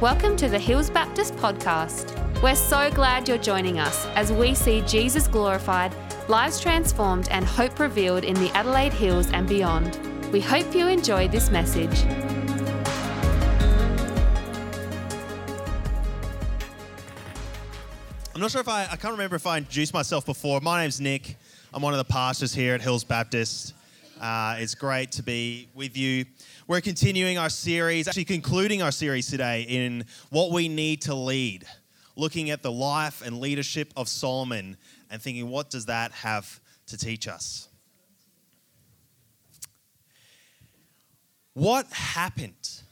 Welcome to the Hills Baptist Podcast. We're so glad you're joining us as we see Jesus glorified, lives transformed, and hope revealed in the Adelaide Hills and beyond. We hope you enjoy this message. I'm not sure if I, I can't remember if I introduced myself before. My name's Nick. I'm one of the pastors here at Hills Baptist. Uh, it's great to be with you. We're continuing our series, actually concluding our series today in what we need to lead, looking at the life and leadership of Solomon and thinking, what does that have to teach us? What happened?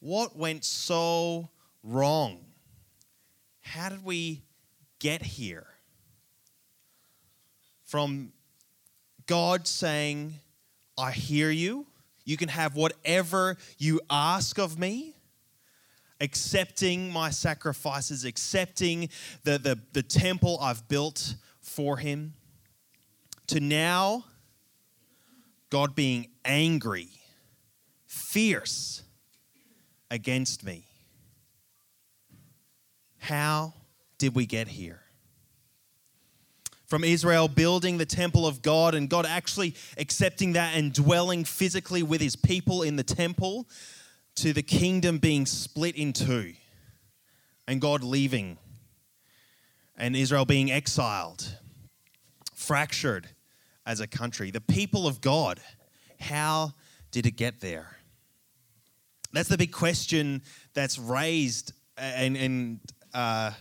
What went so wrong? How did we get here? From God saying, I hear you, you can have whatever you ask of me, accepting my sacrifices, accepting the, the, the temple I've built for him, to now God being angry, fierce against me. How did we get here? From Israel building the temple of God and God actually accepting that and dwelling physically with his people in the temple to the kingdom being split in two and God leaving and Israel being exiled, fractured as a country. The people of God, how did it get there? That's the big question that's raised and, and uh,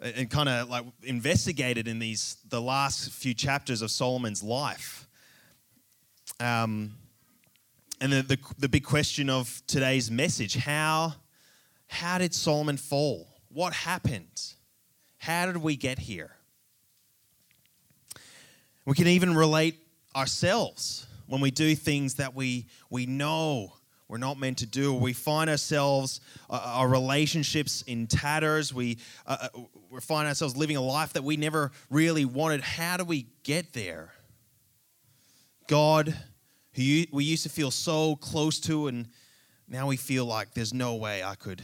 and kind of like investigated in these the last few chapters of Solomon's life. Um, and the, the, the big question of today's message how how did Solomon fall? What happened? How did we get here? We can even relate ourselves when we do things that we we know we're not meant to do. We find ourselves, uh, our relationships in tatters. We, uh, uh, we find ourselves living a life that we never really wanted. How do we get there? God, who we used to feel so close to, and now we feel like there's no way I could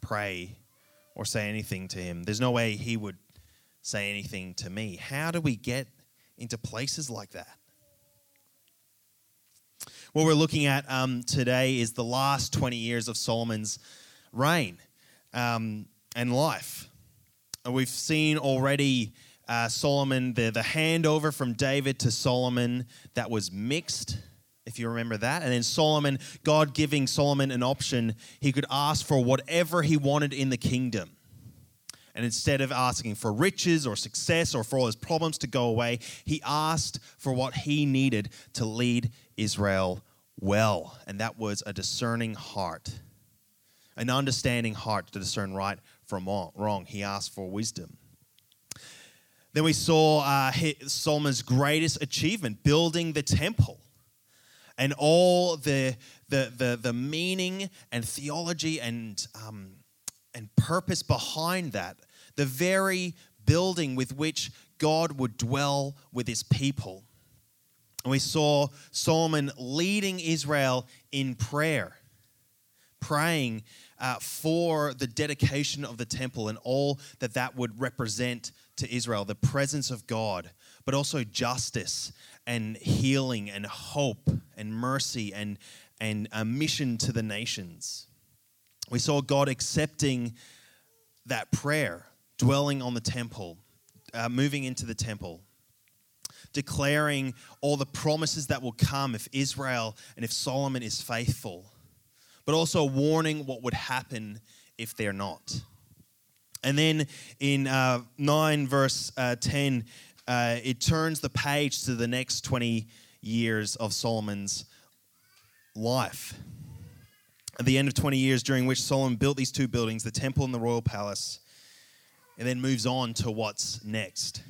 pray or say anything to Him. There's no way He would say anything to me. How do we get into places like that? What we're looking at um, today is the last 20 years of Solomon's reign um, and life. We've seen already uh, Solomon, the, the handover from David to Solomon that was mixed, if you remember that. And then Solomon, God giving Solomon an option, he could ask for whatever he wanted in the kingdom. And instead of asking for riches or success or for all his problems to go away, he asked for what he needed to lead Israel well. And that was a discerning heart, an understanding heart to discern right from wrong. He asked for wisdom. Then we saw uh, Solomon's greatest achievement, building the temple and all the, the, the, the meaning and theology and, um, and purpose behind that. The very building with which God would dwell with his people. And we saw Solomon leading Israel in prayer, praying uh, for the dedication of the temple and all that that would represent to Israel the presence of God, but also justice and healing and hope and mercy and, and a mission to the nations. We saw God accepting that prayer, dwelling on the temple, uh, moving into the temple declaring all the promises that will come if Israel and if Solomon is faithful, but also warning what would happen if they're not. And then in uh, 9, verse uh, 10, uh, it turns the page to the next 20 years of Solomon's life. At the end of 20 years, during which Solomon built these two buildings, the temple and the royal palace, and then moves on to what's next.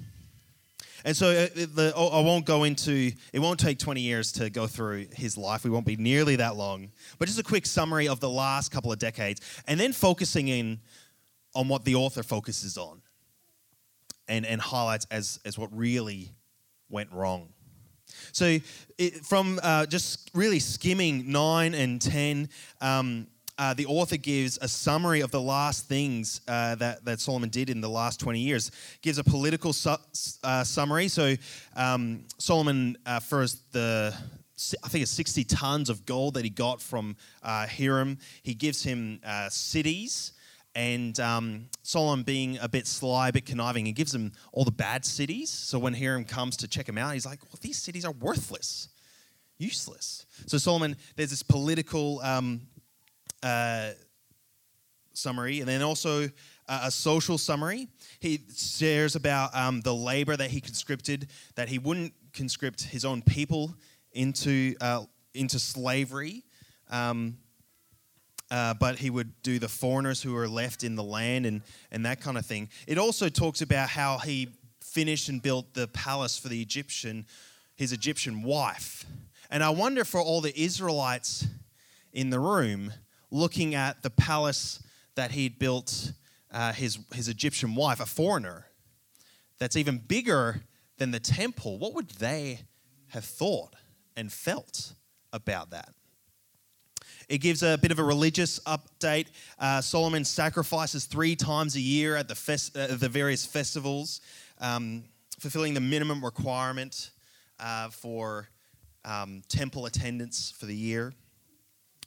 And so uh, the, I won't go into, it won't take 20 years to go through his life. We won't be nearly that long. But just a quick summary of the last couple of decades, and then focusing in on what the author focuses on and, and highlights as, as what really went wrong. So, it, from uh, just really skimming 9 and 10, um, uh, the author gives a summary of the last things uh, that, that Solomon did in the last 20 years. Gives a political su- uh, summary. So um, Solomon uh, first the I think it's 60 tons of gold that he got from uh, Hiram. He gives him uh, cities. And um, Solomon, being a bit sly, a bit conniving, he gives him all the bad cities. So when Hiram comes to check him out, he's like, well, these cities are worthless, useless. So Solomon, there's this political um, uh, summary, and then also uh, a social summary. He shares about um, the labor that he conscripted, that he wouldn't conscript his own people into, uh, into slavery. Um, uh, but he would do the foreigners who were left in the land and, and that kind of thing. It also talks about how he finished and built the palace for the Egyptian, his Egyptian wife. And I wonder for all the Israelites in the room looking at the palace that he'd built uh, his, his Egyptian wife, a foreigner, that's even bigger than the temple, what would they have thought and felt about that? It gives a bit of a religious update. Uh, Solomon sacrifices three times a year at the, fest- uh, the various festivals, um, fulfilling the minimum requirement uh, for um, temple attendance for the year.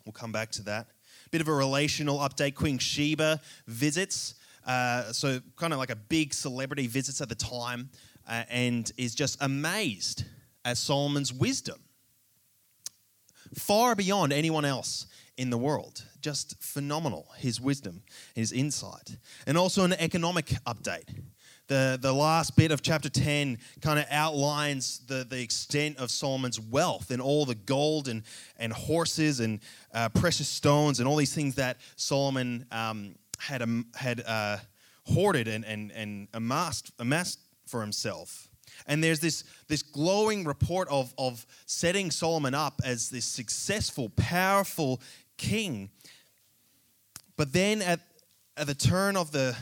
We'll come back to that. Bit of a relational update. Queen Sheba visits, uh, so kind of like a big celebrity visits at the time, uh, and is just amazed at Solomon's wisdom far beyond anyone else in the world. Just phenomenal, his wisdom, his insight. And also an economic update. The, the last bit of chapter 10 kind of outlines the, the extent of Solomon's wealth and all the gold and, and horses and uh, precious stones and all these things that Solomon um, had, um, had uh, hoarded and, and, and amassed, amassed for himself. And there's this, this glowing report of, of setting Solomon up as this successful, powerful king. But then at, at the turn of the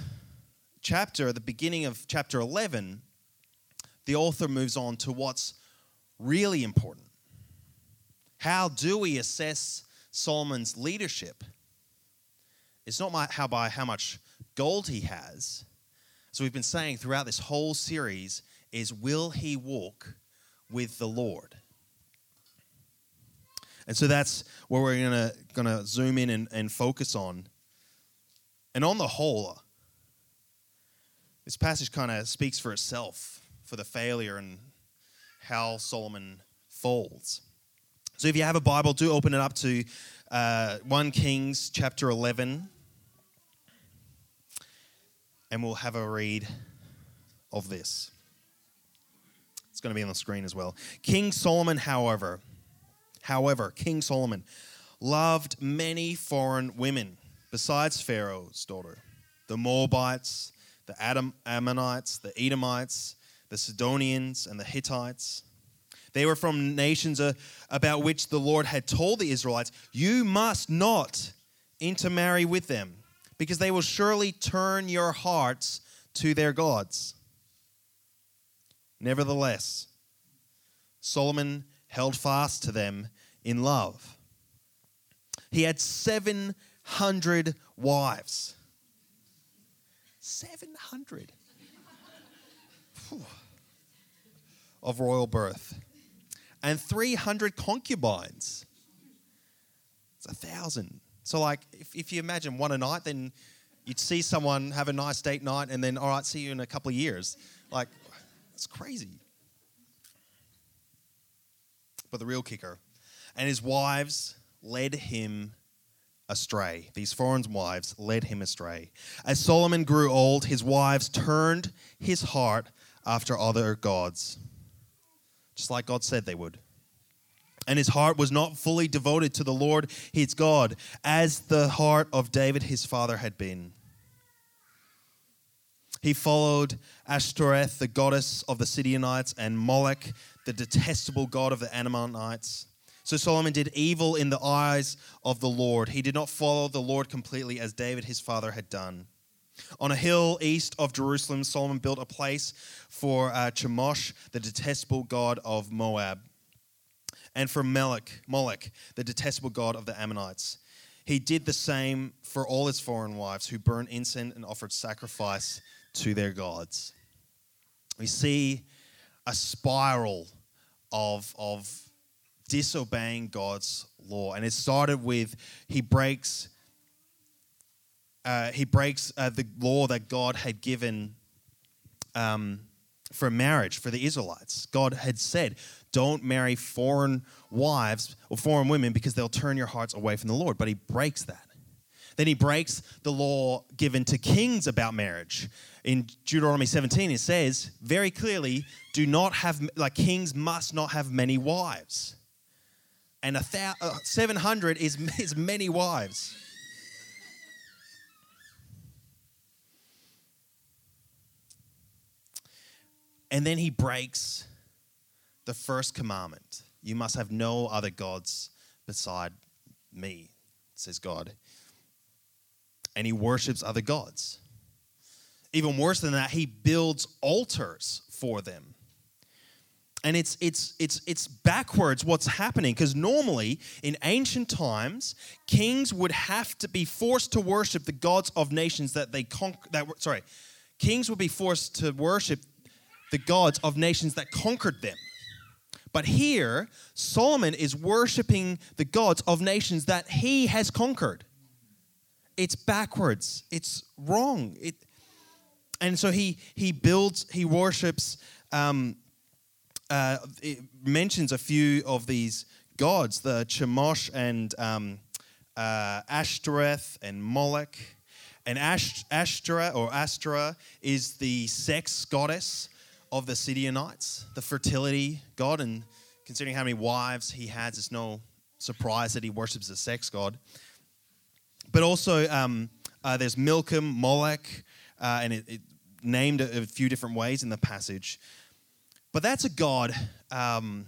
chapter, at the beginning of chapter 11, the author moves on to what's really important. How do we assess Solomon's leadership? It's not my, how by how much gold he has. So we've been saying throughout this whole series is will he walk with the Lord? And so that's where we're gonna gonna zoom in and, and focus on. And on the whole, this passage kind of speaks for itself for the failure and how Solomon falls. So if you have a Bible, do open it up to uh, 1 Kings chapter 11. And we'll have a read of this It's going to be on the screen as well. King Solomon, however, however, King Solomon loved many foreign women besides Pharaoh's daughter, the Moabites, the Adam, Ammonites, the Edomites, the Sidonians, and the Hittites. They were from nations uh, about which the Lord had told the Israelites, You must not intermarry with them, because they will surely turn your hearts to their gods. Nevertheless, Solomon held fast to them in love. He had 700 wives. 700 of royal birth. And 300 concubines. It's a thousand. So, like, if, if you imagine one a night, then you'd see someone have a nice date night and then, all right, see you in a couple of years. Like, it's crazy. But the real kicker, and his wives led him astray. These foreign wives led him astray. As Solomon grew old, his wives turned his heart after other gods, just like God said they would. And his heart was not fully devoted to the Lord his God, as the heart of David his father had been. He followed Ashtoreth, the goddess of the Sidonians, and Moloch, the detestable god of the Ammonites. So Solomon did evil in the eyes of the Lord. He did not follow the Lord completely as David his father had done. On a hill east of Jerusalem, Solomon built a place for uh, Chemosh, the detestable god of Moab, and for Melech, Moloch, the detestable god of the Ammonites. he did the same for all his foreign wives who burned incense and offered sacrifice to their gods. We see a spiral of, of disobeying God's law. And it started with he breaks uh, he breaks uh, the law that God had given um, for marriage for the Israelites. God had said, "Don't marry foreign wives or foreign women because they'll turn your hearts away from the Lord." But he breaks that. Then he breaks the law given to kings about marriage. In Deuteronomy 17, it says very clearly, "Do not have like kings must not have many wives." And a thou, uh, 700 is, is many wives. And then he breaks the first commandment you must have no other gods beside me, says God. And he worships other gods. Even worse than that, he builds altars for them. And it's it's it's it's backwards what's happening because normally in ancient times kings would have to be forced to worship the gods of nations that they conquer that sorry kings would be forced to worship the gods of nations that conquered them. But here, Solomon is worshiping the gods of nations that he has conquered. It's backwards. It's wrong. It, and so he he builds, he worships. Um, uh, it mentions a few of these gods: the Chemosh and um, uh, Ashtoreth and Moloch. And Ash, or Astra is the sex goddess of the Sidonites, the fertility god, and considering how many wives he has, it's no surprise that he worships a sex god. But also, um, uh, there's Milcom, Moloch, uh, and it, it named a, a, few different ways in the passage. But that's a god um,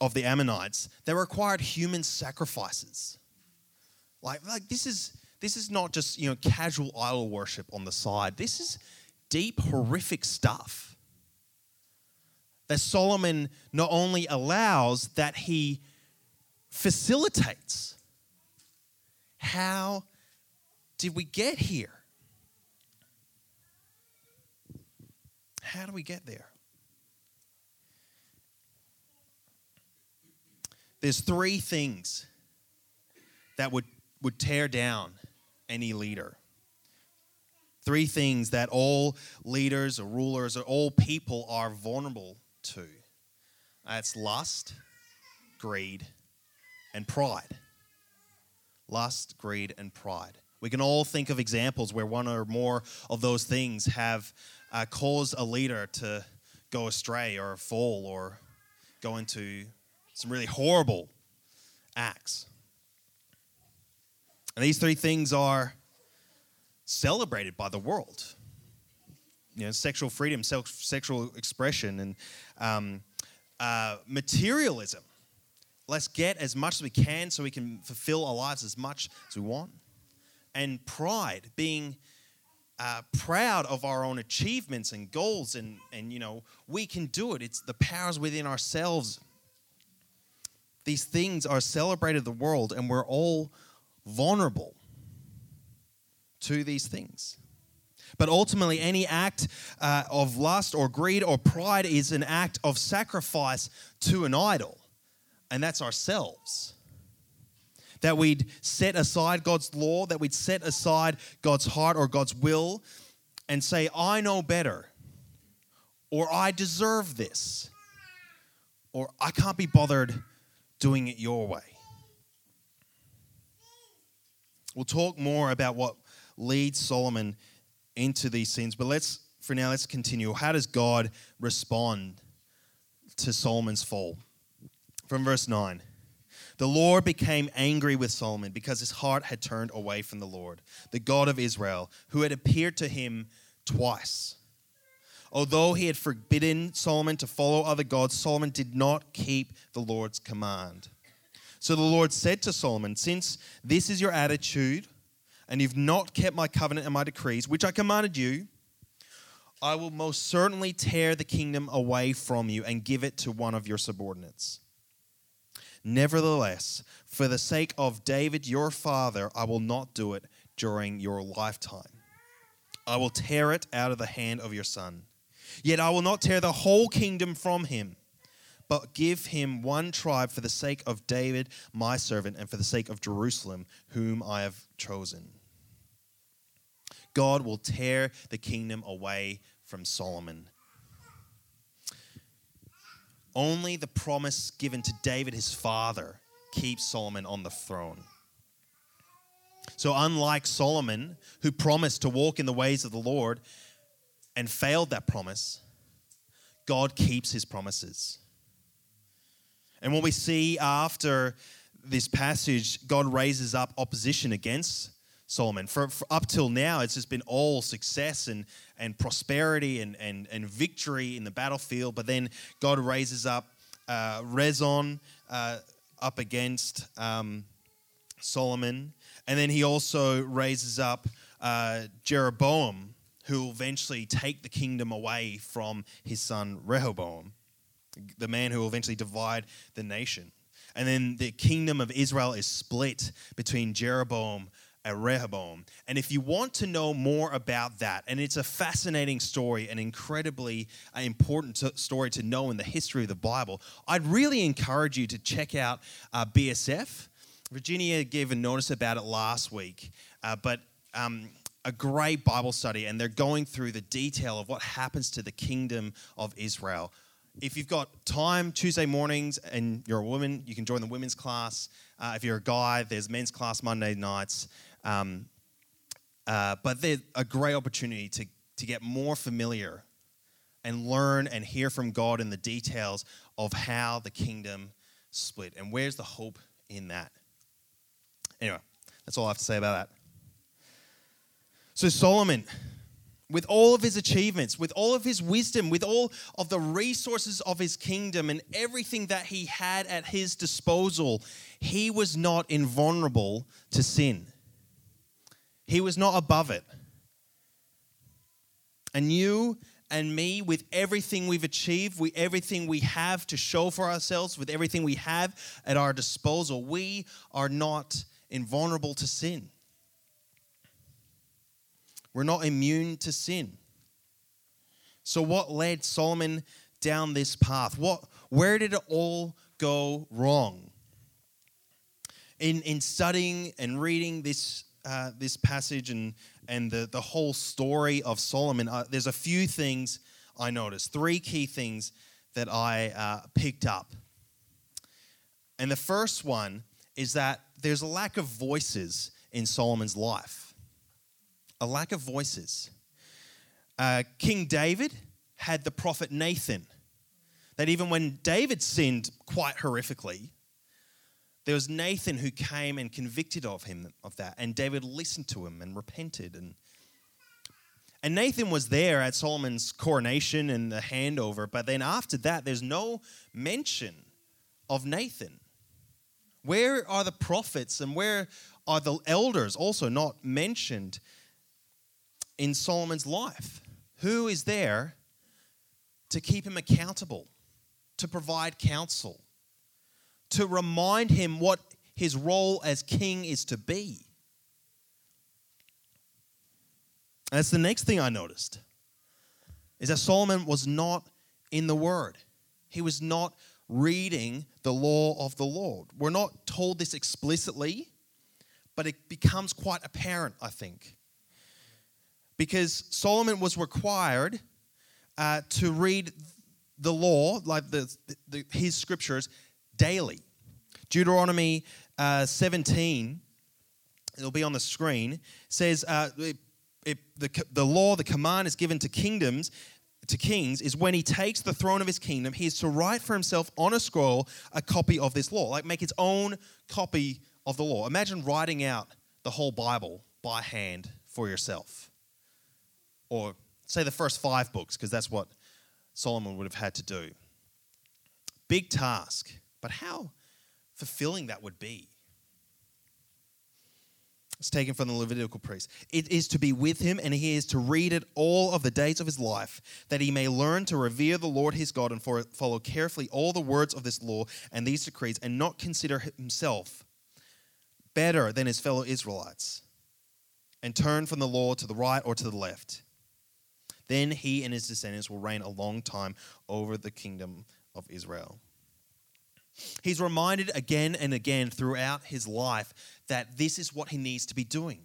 of the Ammonites that required human sacrifices. Like, like this is this is not just you know casual idol worship on the side. This is deep, horrific stuff that Solomon not only allows, that he facilitates. How did we get here? How do we get there? There's three things that would, would tear down any leader. Three things that all leaders or rulers or all people are vulnerable to. That's lust, greed, and pride. Lust, greed, and pride. We can all think of examples where one or more of those things have uh, caused a leader to go astray or fall or go into some really horrible acts. And these three things are celebrated by the world you know, sexual freedom, self, sexual expression, and um, uh, materialism. Let's get as much as we can so we can fulfill our lives as much as we want. And pride, being uh, proud of our own achievements and goals, and, and you know, we can do it. It's the powers within ourselves. These things are celebrated the world, and we're all vulnerable to these things. But ultimately, any act uh, of lust or greed or pride is an act of sacrifice to an idol, and that's ourselves. That we'd set aside God's law, that we'd set aside God's heart or God's will, and say, I know better, or I deserve this, or I can't be bothered doing it your way. We'll talk more about what leads Solomon into these sins. But let's, for now, let's continue. How does God respond to Solomon's fall? From verse 9. The Lord became angry with Solomon because his heart had turned away from the Lord, the God of Israel, who had appeared to him twice. Although he had forbidden Solomon to follow other gods, Solomon did not keep the Lord's command. So the Lord said to Solomon, Since this is your attitude, and you've not kept my covenant and my decrees, which I commanded you, I will most certainly tear the kingdom away from you and give it to one of your subordinates. Nevertheless, for the sake of David your father, I will not do it during your lifetime. I will tear it out of the hand of your son. Yet I will not tear the whole kingdom from him, but give him one tribe for the sake of David, my servant, and for the sake of Jerusalem, whom I have chosen. God will tear the kingdom away from Solomon. Only the promise given to David, his father, keeps Solomon on the throne. So, unlike Solomon, who promised to walk in the ways of the Lord and failed that promise, God keeps his promises. And what we see after this passage, God raises up opposition against Solomon. For, for, up till now, it's just been all success and, and prosperity and, and, and victory in the battlefield. But then God raises up uh, Rezon uh, up against um, Solomon. And then he also raises up uh, Jeroboam, who will eventually take the kingdom away from his son Rehoboam, the man who will eventually divide the nation. And then the kingdom of Israel is split between Jeroboam and Rehoboam. And if you want to know more about that, and it's a fascinating story, an incredibly uh, important story to know in the history of the Bible, I'd really encourage you to check out uh, BSF. Virginia gave a notice about it last week, uh, but um, a great Bible study, and they're going through the detail of what happens to the kingdom of Israel. If you've got time Tuesday mornings and you're a woman, you can join the women's class. Uh, if you're a guy, there's men's class Monday nights. Um, uh, but they're a great opportunity to, to get more familiar and learn and hear from God in the details of how the kingdom split and where's the hope in that. Anyway, that's all I have to say about that. So, Solomon, with all of his achievements, with all of his wisdom, with all of the resources of his kingdom and everything that he had at his disposal, he was not invulnerable to sin. He was not above it. And you and me, with everything we've achieved, with everything we have to show for ourselves, with everything we have at our disposal, we are not invulnerable to sin. We're not immune to sin. So, what led Solomon down this path? What, where did it all go wrong? In, in studying and reading this, uh, this passage and, and the, the whole story of Solomon, uh, there's a few things I noticed, three key things that I uh, picked up. And the first one is that there's a lack of voices in Solomon's life. A lack of voices. Uh, King David had the prophet Nathan. That even when David sinned quite horrifically, there was Nathan who came and convicted of him of that, and David listened to him and repented. And, and Nathan was there at Solomon's coronation and the handover, but then after that, there's no mention of Nathan. Where are the prophets and where are the elders also not mentioned in Solomon's life? Who is there to keep him accountable, to provide counsel, to remind him what his role as king is to be? that's the next thing I noticed is that Solomon was not in the word. He was not reading the law of the Lord. We're not told this explicitly, but it becomes quite apparent, I think. Because Solomon was required uh, to read the law, like the, the, his scriptures, daily. Deuteronomy uh, 17, it'll be on the screen, says uh, it, it, the, the law, the command is given to kingdoms to kings is when he takes the throne of his kingdom, he is to write for himself on a scroll a copy of this law, like make his own copy of the law. Imagine writing out the whole Bible by hand for yourself. Or say the first five books, because that's what Solomon would have had to do. Big task, but how fulfilling that would be. It's taken from the Levitical priest. It is to be with him, and he is to read it all of the days of his life, that he may learn to revere the Lord his God and follow carefully all the words of this law and these decrees, and not consider himself better than his fellow Israelites, and turn from the law to the right or to the left. Then he and his descendants will reign a long time over the kingdom of Israel. He's reminded again and again throughout his life that this is what he needs to be doing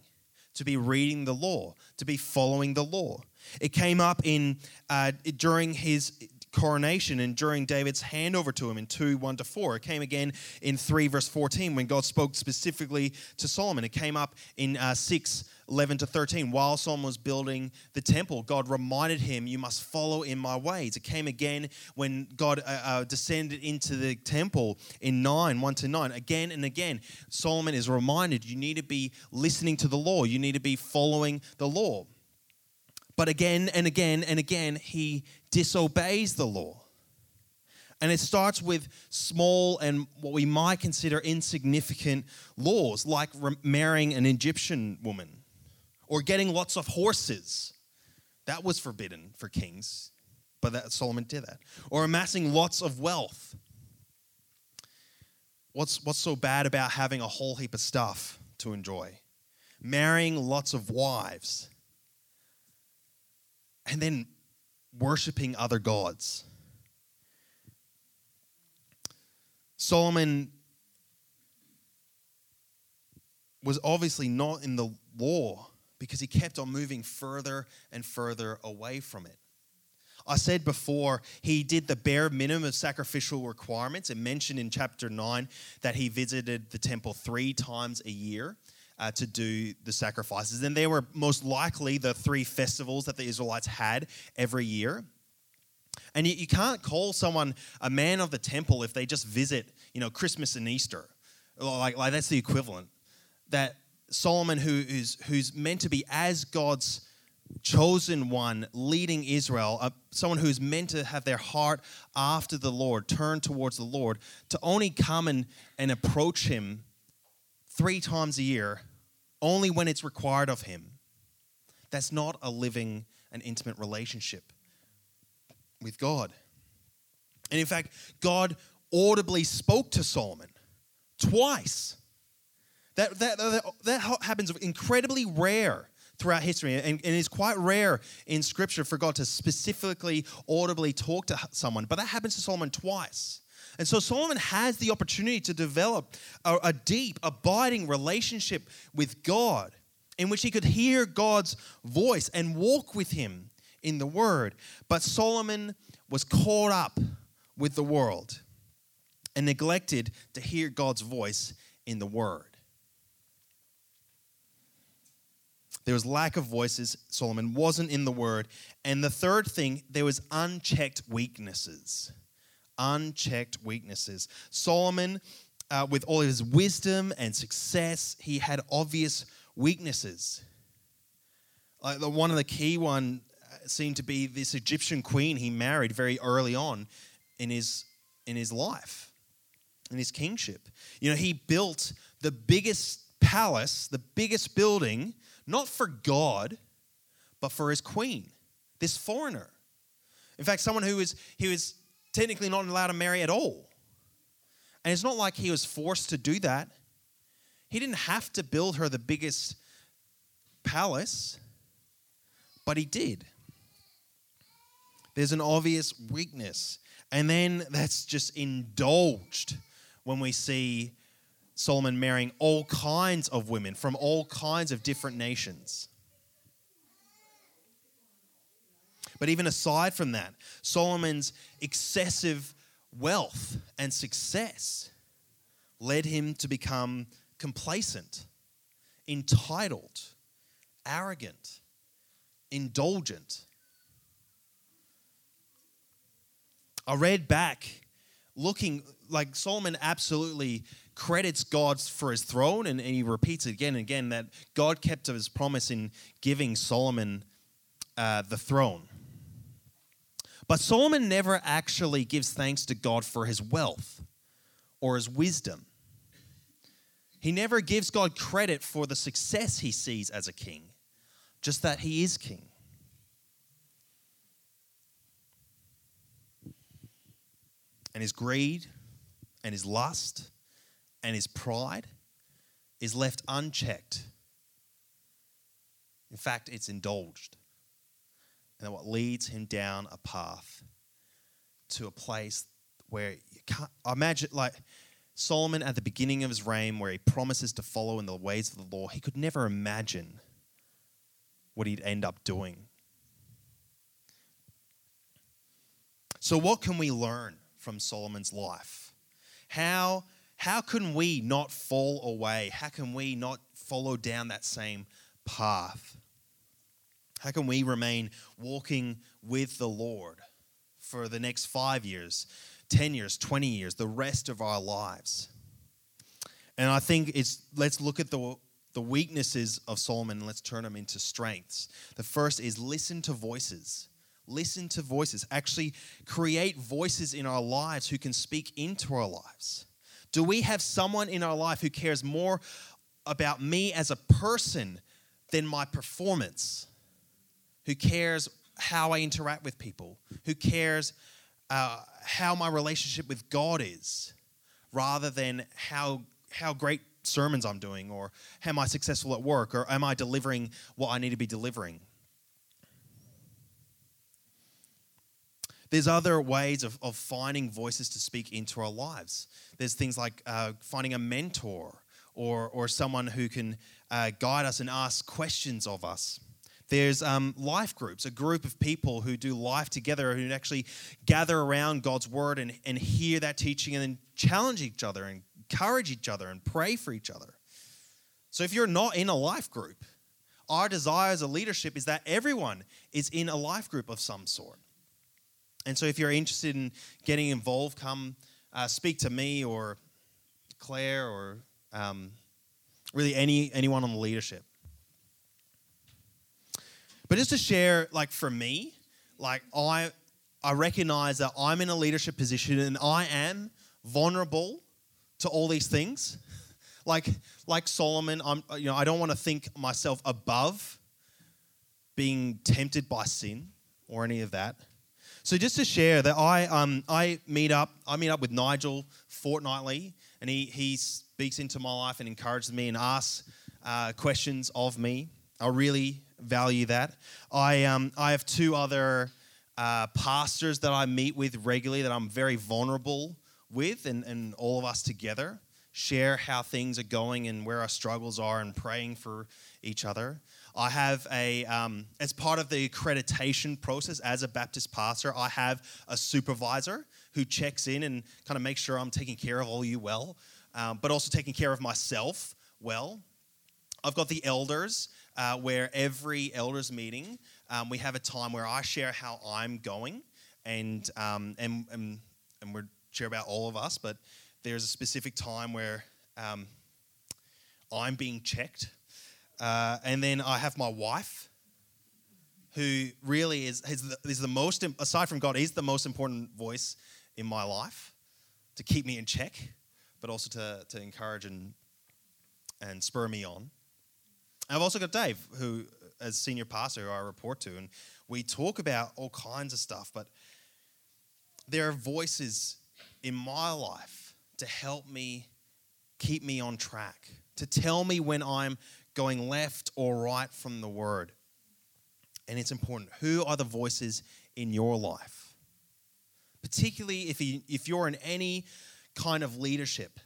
to be reading the law, to be following the law. It came up in uh, during his coronation and during David's handover to him in 2 1 to 4. It came again in 3 verse 14 when God spoke specifically to Solomon. It came up in uh, 6 11 to 13. While Solomon was building the temple, God reminded him, You must follow in my ways. It came again when God uh, uh, descended into the temple in 9 1 to 9. Again and again, Solomon is reminded, You need to be listening to the law, you need to be following the law. But again and again and again, he disobeys the law. And it starts with small and what we might consider insignificant laws, like marrying an Egyptian woman or getting lots of horses. That was forbidden for kings, but that, Solomon did that. Or amassing lots of wealth. What's, what's so bad about having a whole heap of stuff to enjoy? Marrying lots of wives. And then worshiping other gods. Solomon was obviously not in the law because he kept on moving further and further away from it. I said before, he did the bare minimum of sacrificial requirements. It mentioned in chapter 9 that he visited the temple three times a year uh, to do the sacrifices. And they were most likely the three festivals that the Israelites had every year. And you, you can't call someone a man of the temple if they just visit, you know, Christmas and Easter. Like, like that's the equivalent. That Solomon, who's, who's meant to be as God's chosen one leading Israel, uh, someone who's meant to have their heart after the Lord, turn towards the Lord, to only come and, and approach him three times a year only when it's required of him. That's not a living and intimate relationship with God. And in fact, God audibly spoke to Solomon twice. That, that, that, that happens incredibly rare throughout history and, and is quite rare in scripture for God to specifically audibly talk to someone. But that happens to Solomon twice. And so Solomon has the opportunity to develop a, a deep, abiding relationship with God in which he could hear God's voice and walk with him in the word. But Solomon was caught up with the world and neglected to hear God's voice in the word. There was lack of voices. Solomon wasn't in the word. And the third thing, there was unchecked weaknesses unchecked weaknesses. Solomon, uh, with all his wisdom and success, he had obvious weaknesses. Like the, one of the key one uh, seemed to be this Egyptian queen he married very early on in his in his life, in his kingship. You know, he built the biggest palace, the biggest building, not for God, but for his queen, this foreigner. In fact, someone who was he was technically not allowed to marry at all. And it's not like he was forced to do that. He didn't have to build her the biggest palace, but he did. There's an obvious weakness. And then that's just indulged when we see Solomon marrying all kinds of women from all kinds of different nations. But even aside from that, Solomon's excessive wealth and success led him to become complacent, entitled, arrogant, indulgent. I read back looking like Solomon absolutely credits God for his throne, and, and, he repeats again and again that God kept his promise in giving Solomon uh, the throne. But Solomon never actually gives thanks to God for his wealth or his wisdom. He never gives God credit for the success he sees as a king, just that he is king. And his greed and his lust and his pride is left unchecked. In fact, it's indulged. And what leads him down a path to a place where you can't imagine, like Solomon at the beginning of his reign, where he promises to follow in the ways of the law, he could never imagine what he'd end up doing. So, what can we learn from Solomon's life? How, how can we not fall away? How can we not follow down that same path? How can we remain walking with the Lord for the next five years, 10 years, 20 years, the rest of our lives? And I think it's let's look at the the weaknesses of Solomon and let's turn them into strengths. The first is listen to voices. Listen to voices. Actually, create voices in our lives who can speak into our lives. Do we have someone in our life who cares more about me as a person than my performance? Who cares how I interact with people? Who cares uh, how my relationship with God is rather than how, how great sermons I'm doing or am I successful at work or am I delivering what I need to be delivering? There's other ways of, of finding voices to speak into our lives. There's things like uh, finding a mentor or, or someone who can uh, guide us and ask questions of us. There's um, life groups, a group of people who do life together, who actually gather around God's word and, and hear that teaching and then challenge each other and encourage each other and pray for each other. So if you're not in a life group, our desire as a leadership is that everyone is in a life group of some sort. And so if you're interested in getting involved, come uh, speak to me or Claire or um, really any anyone on the leadership. But just to share, like for me, like I I recognize that I'm in a leadership position and I am vulnerable to all these things. like like Solomon, I'm you know I don't want to think myself above being tempted by sin or any of that. So just to share that I um I meet up I meet up with Nigel fortnightly, and he he speaks into my life and encourages me and asks uh, questions of me. I really value that. I um I have two other uh, pastors that I meet with regularly that I'm very vulnerable with, and, and all of us together share how things are going and where our struggles are and praying for each other. I have a, um, as part of the accreditation process as a Baptist pastor, I have a supervisor who checks in and kind of makes sure I'm taking care of all you well, um, but also taking care of myself well. I've got the elders, uh, where every elders meeting, um, we have a time where I share how I'm going, and, um, and, and, and we share about all of us, but there's a specific time where um, I'm being checked uh, and then I have my wife, who really is, is, the, is the most, aside from God, is the most important voice in my life to keep me in check, but also to, to encourage and, and spur me on. I've also got Dave, who, as senior pastor, who I report to, and we talk about all kinds of stuff, but there are voices in my life to help me keep me on track, to tell me when I'm going left or right from the word. And it's important. Who are the voices in your life? Particularly if, you, if you're in any kind of leadership,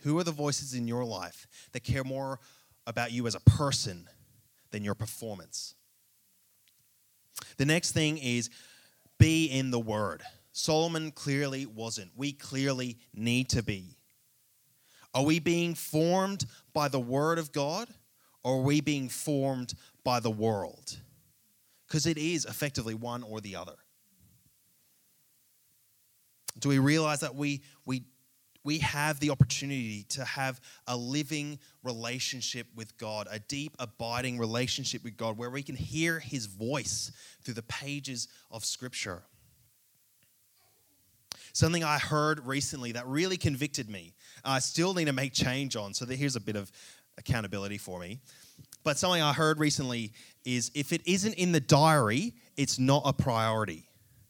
who are the voices in your life that care more about you as a person than your performance? The next thing is be in the word. Solomon clearly wasn't. We clearly need to be. Are we being formed by the Word of God or are we being formed by the world? Because it is effectively one or the other. Do we realize that we, we, we have the opportunity to have a living relationship with God, a deep, abiding relationship with God, where we can hear His voice through the pages of Scripture? Something I heard recently that really convicted me. I still need to make change on. So here's a bit of accountability for me. But something I heard recently is if it isn't in the diary, it's not a priority.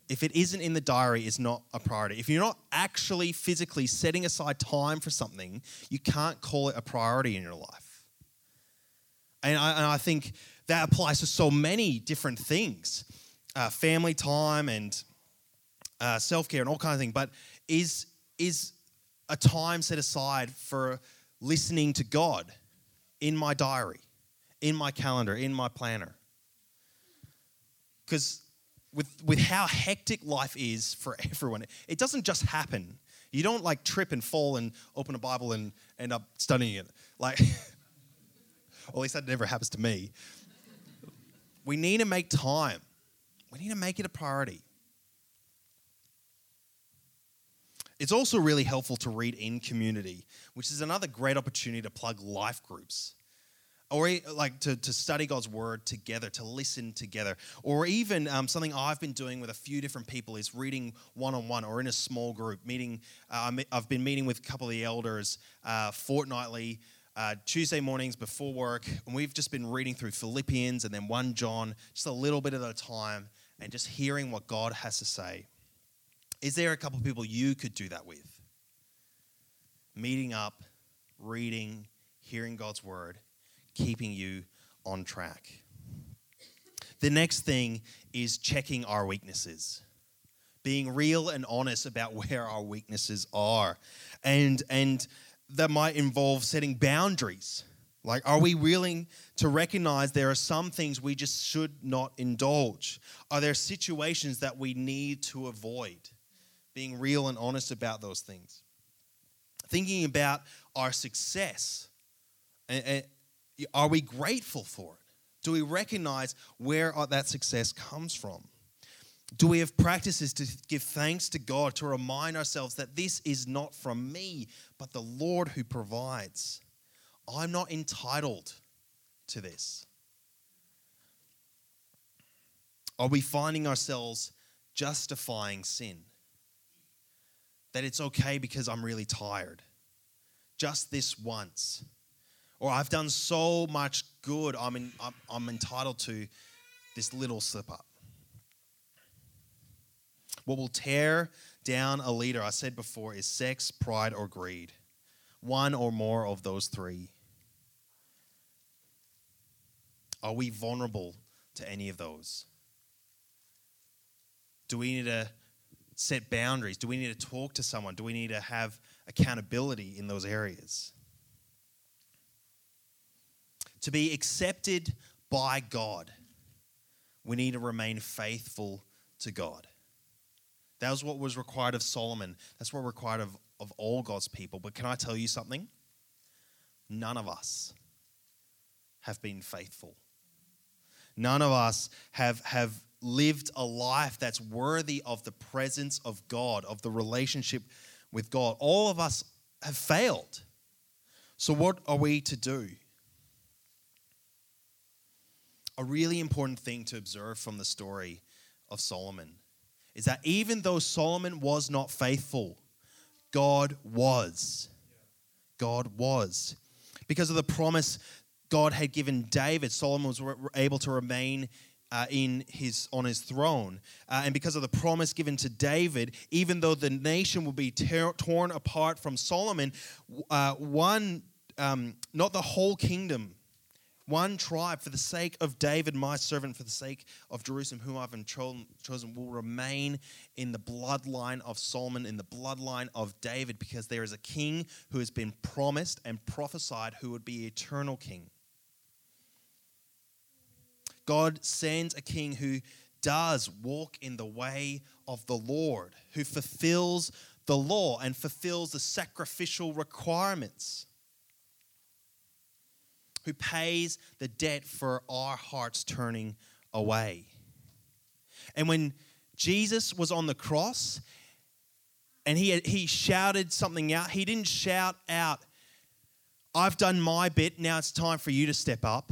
If it isn't in the diary, it's not a priority. If you're not actually physically setting aside time for something, you can't call it a priority in your life. And I, and I think that applies to so many different things uh, family time and uh, self care and all kinds of things. But is, is a time set aside for listening to God in my diary, in my calendar, in my planner? Because with, with how hectic life is for everyone, it doesn't just happen. You don't like trip and fall and open a Bible and end up studying it. Like, at least that never happens to me. We need to make time. We need to make it a priority. It's also really helpful to read in community, which is another great opportunity to plug life groups or like to, to study God's word together, to listen together, or even um, something I've been doing with a few different people is reading one on one or in a small group. Meeting, uh, I've been meeting with a couple of the elders uh, fortnightly. Uh, Tuesday mornings before work, and we've just been reading through Philippians and then 1 John, just a little bit at a time, and just hearing what God has to say. Is there a couple of people you could do that with? Meeting up, reading, hearing God's word, keeping you on track. The next thing is checking our weaknesses. Being real and honest about where our weaknesses are. And, and that might involve setting boundaries. Like, are we willing to recognize there are some things we just should not indulge? Are there situations that we need to avoid? Being real and honest about those things. Thinking about our success and, are we grateful for it? Do we recognize where that success comes from? Do we have practices to give thanks to God, to remind ourselves that this is not from me, but the Lord who provides? I'm not entitled to this. Are we finding ourselves justifying sin? That it's okay because I'm really tired. Just this once or I've done so much good, I'm, in, I'm, I'm entitled to this little slip up. What will tear down a leader, I said before, is sex, pride, or greed. One or more of those three. Are we vulnerable to any of those? Do we need to set boundaries? Do we need to talk to someone? Do we need to have accountability in those areas? To be accepted by God, we need to remain faithful to God. That was what was required of Solomon. That's what required of, of all God's people. But can I tell you something? None of us have been faithful. None of us have, have lived a life that's worthy of the presence of God, of the relationship with God. All of us have failed. So, what are we to do? a really important thing to observe from the story of Solomon is that even though Solomon was not faithful, God was. God was. Because of the promise God had given David, Solomon was able to remain uh, in his on his throne, uh, and because of the promise given to David, even though the nation will be tear, torn apart from Solomon, uh, one um, not the whole kingdom one tribe for the sake of David, my servant, for the sake of Jerusalem, whom I've chosen, will remain in the bloodline of Solomon, in the bloodline of David, because there is a king who has been promised and prophesied who would be eternal king. God sends a king who does walk in the way of the Lord, who fulfills the law and fulfills the sacrificial requirements who pays the debt for our hearts turning away. And when Jesus was on the cross and he, he shouted something out, he didn't shout out, I've done my bit, now it's time for you to step up.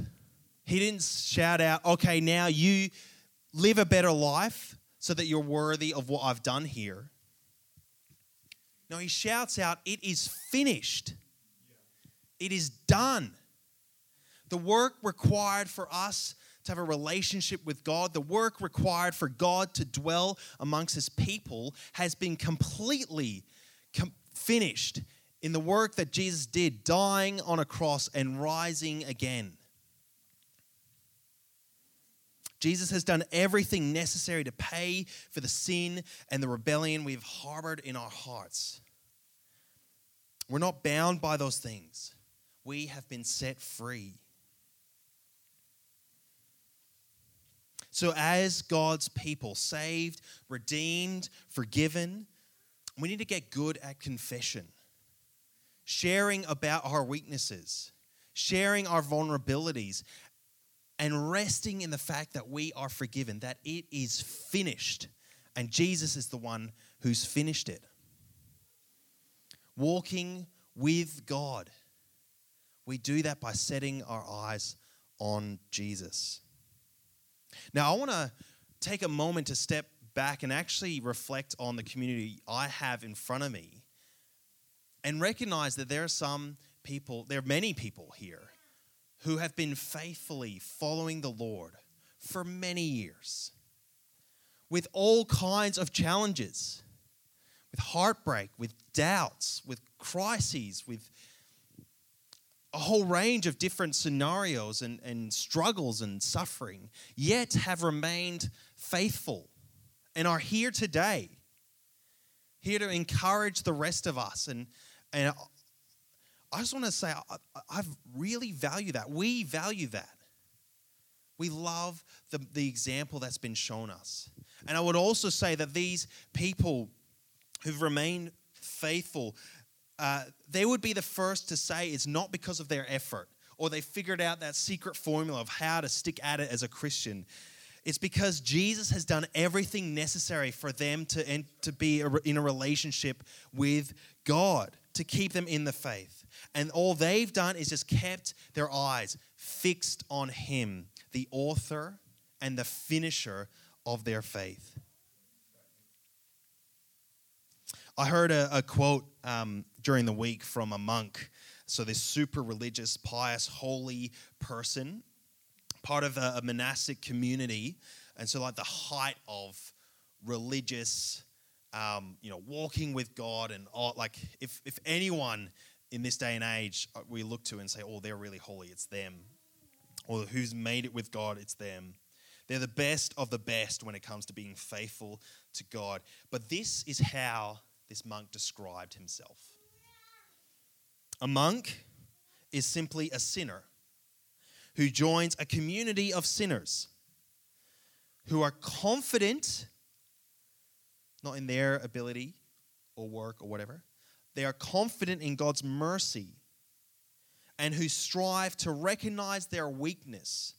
He didn't shout out, okay, now you live a better life so that you're worthy of what I've done here. No, he shouts out, It is finished. It is done. The work required for us to have a relationship with God, the work required for God to dwell amongst his people, has been completely com- finished in the work that Jesus did, dying on a cross and rising again. Jesus has done everything necessary to pay for the sin and the rebellion we've harbored in our hearts. We're not bound by those things, we have been set free. So, as God's people, saved, redeemed, forgiven, we need to get good at confession, sharing about our weaknesses, sharing our vulnerabilities, and resting in the fact that we are forgiven, that it is finished. And Jesus is the one who's finished it. Walking with God. We do that by setting our eyes on Jesus. Now, I want to take a moment to step back and actually reflect on the community I have in front of me and recognize that there are some people, there are many people here who have been faithfully following the Lord for many years with all kinds of challenges, with heartbreak, with doubts, with crises, with a whole range of different scenarios and, and struggles and suffering, yet have remained faithful and are here today, here to encourage the rest of us. And, and I just want to say, I, I really value that. We value that. We love the, the example that's been shown us. And I would also say that these people who've remained faithful, uh, they would be the first to say it's not because of their effort or they figured out that secret formula of how to stick at it as a Christian. It's because Jesus has done everything necessary for them to, to be in a relationship with God, to keep them in the faith. And all they've done is just kept their eyes fixed on Him, the author and the finisher of their faith. I heard a, a quote um, during the week from a monk. So, this super religious, pious, holy person, part of a, a monastic community. And so, like the height of religious, um, you know, walking with God, and all, like if, if anyone in this day and age uh, we look to and say, oh, they're really holy, it's them. Or who's made it with God, it's them. They're the best of the best when it comes to being faithful to God. But this is how this monk described himself a monk is simply a sinner who joins a community of sinners who are confident, not in their ability or work or whatever, they are confident in God's mercy and who strive to recognize their weakness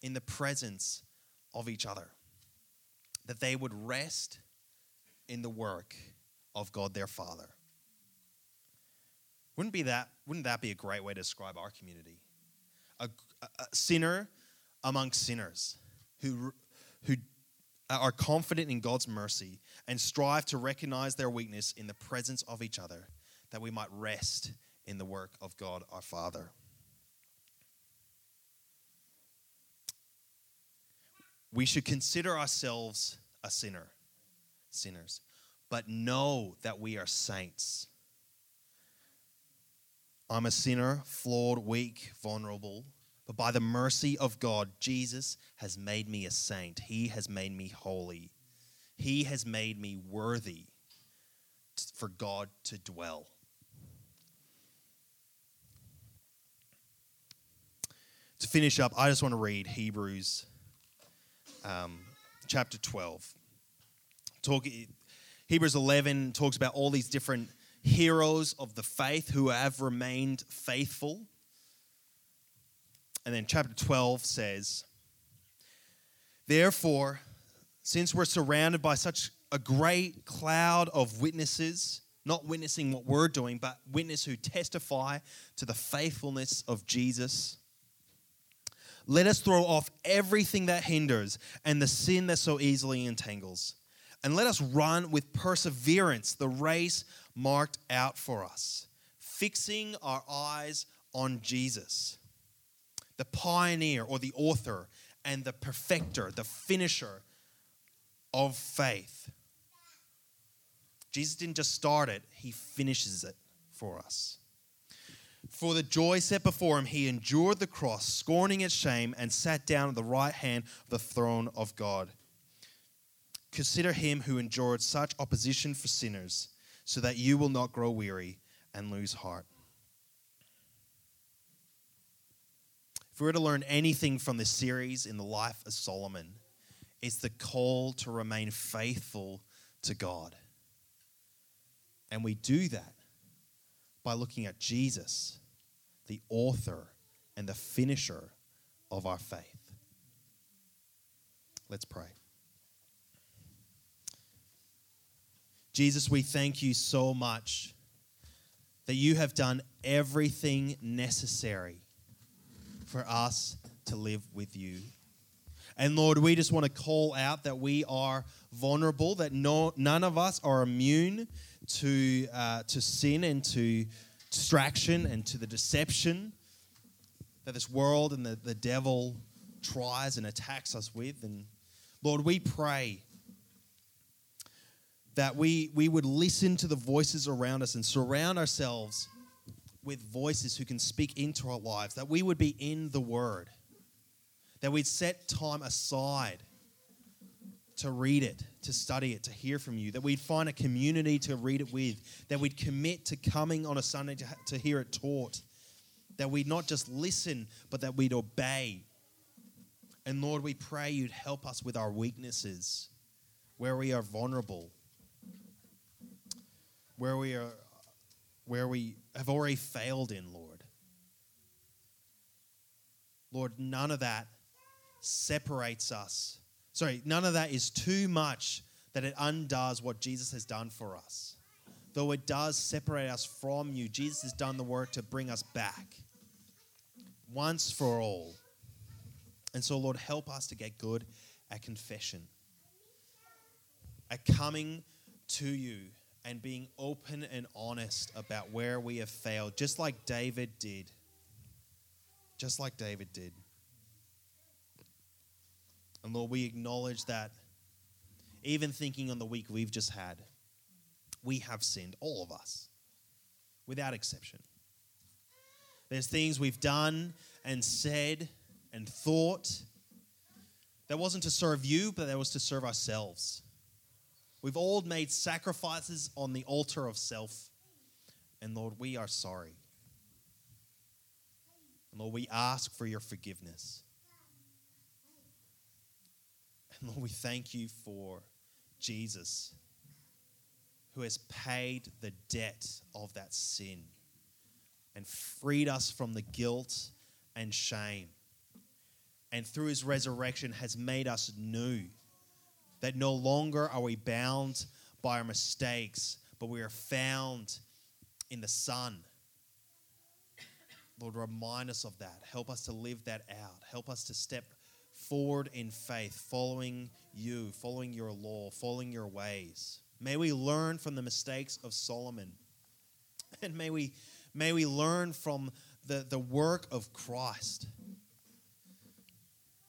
in the presence of each other. That they would rest in the work of God their Father. Wouldn't, be that, wouldn't that be a great way to describe our community? A, a, a sinner among sinners who, who Uh, are confident in God's mercy and strive to recognize their weakness in the presence of each other, that we might rest in the work of God our Father. We should consider ourselves a sinner, sinners, but know that we are saints. I'm a sinner, flawed, weak, vulnerable, but by the mercy of God, Jesus has made me a saint. He has made me holy. He has made me worthy for God to dwell. To finish up, I just want to read Hebrews um, chapter 12. Talk, Hebrews 11 talks about all these different heroes of the faith who have remained faithful. And then chapter 12 says, Therefore, since we're surrounded by such a great cloud of witnesses, not witnessing what we're doing, but witness who testify to the faithfulness of Jesus. Let us throw off everything that hinders and the sin that so easily entangles And let us run with perseverance the race marked out for us, fixing our eyes on Jesus, the pioneer or the author and the perfecter, the finisher of faith. Jesus didn't just start it, he finishes it for us. For the joy set before him, he endured the cross, scorning its shame, and sat down at the right hand of the throne of God. Consider him who endured such opposition for sinners, so that you will not grow weary and lose heart. If we were to learn anything from this series in the life of Solomon, it's the call to remain faithful to God. And we do that by looking at Jesus, the author and the finisher of our faith. Let's pray. Jesus, we thank you so much that you have done everything necessary for us to live with you. And Lord, we just want to call out that we are vulnerable, that no, none of us are immune to, uh, to sin and to distraction and to the deception that this world and the, the devil tries and attacks us with. And Lord, we pray that we, we would listen to the voices around us and surround ourselves with voices who can speak into our lives, that we would be in the Word, that we'd set time aside to read it, to study it, to hear from you, that we'd find a community to read it with, that we'd commit to coming on a Sunday to, to hear it taught, that we'd not just listen, but that we'd obey. And Lord, we pray you'd help us with our weaknesses, where we are vulnerable, where we are where we have already failed in, Lord. Lord, none of that separates us. Sorry, none of that is too much that it undoes what Jesus has done for us. Though it does separate us from you, Jesus has done the work to bring us back once for all. And so, Lord, help us to get good at confession, at coming to you and being open and honest about where we have failed, just like David did. Just like David did. And Lord, we acknowledge that even thinking on the week we've just had, we have sinned, all of us, without exception. There's things we've done and said and thought that wasn't to serve you, but that was to serve ourselves. We've all made sacrifices on the altar of self. And Lord, we are sorry. And Lord, we ask for your forgiveness. And Lord, we thank you for Jesus, who has paid the debt of that sin and freed us from the guilt and shame. And through his resurrection has made us new that no longer are we bound by our mistakes, but we are found in the Son. Lord, remind us of that. Help us to live that out. Help us to step forward in faith, following you, following your law, following your ways. May we learn from the mistakes of Solomon. And may we, may we learn from the, the work of Christ.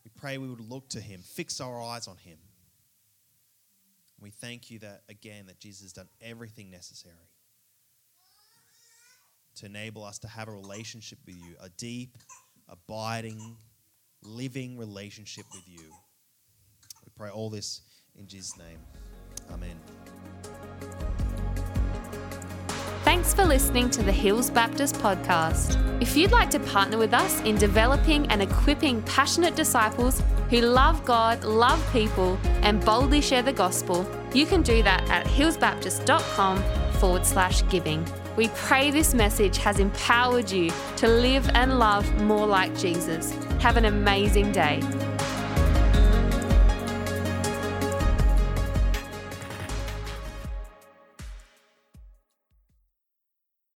We pray we would look to him, fix our eyes on him. We thank you that, again, that Jesus has done everything necessary to enable us to have a relationship with you, a deep, abiding, living relationship with you. We pray all this in Jesus' name. Amen. Thanks for listening to the Hills Baptist podcast. If you'd like to partner with us in developing and equipping passionate disciples who love God, love people, and boldly share the gospel, you can do that at hillsbaptist.com forward slash giving. We pray this message has empowered you to live and love more like Jesus. Have an amazing day.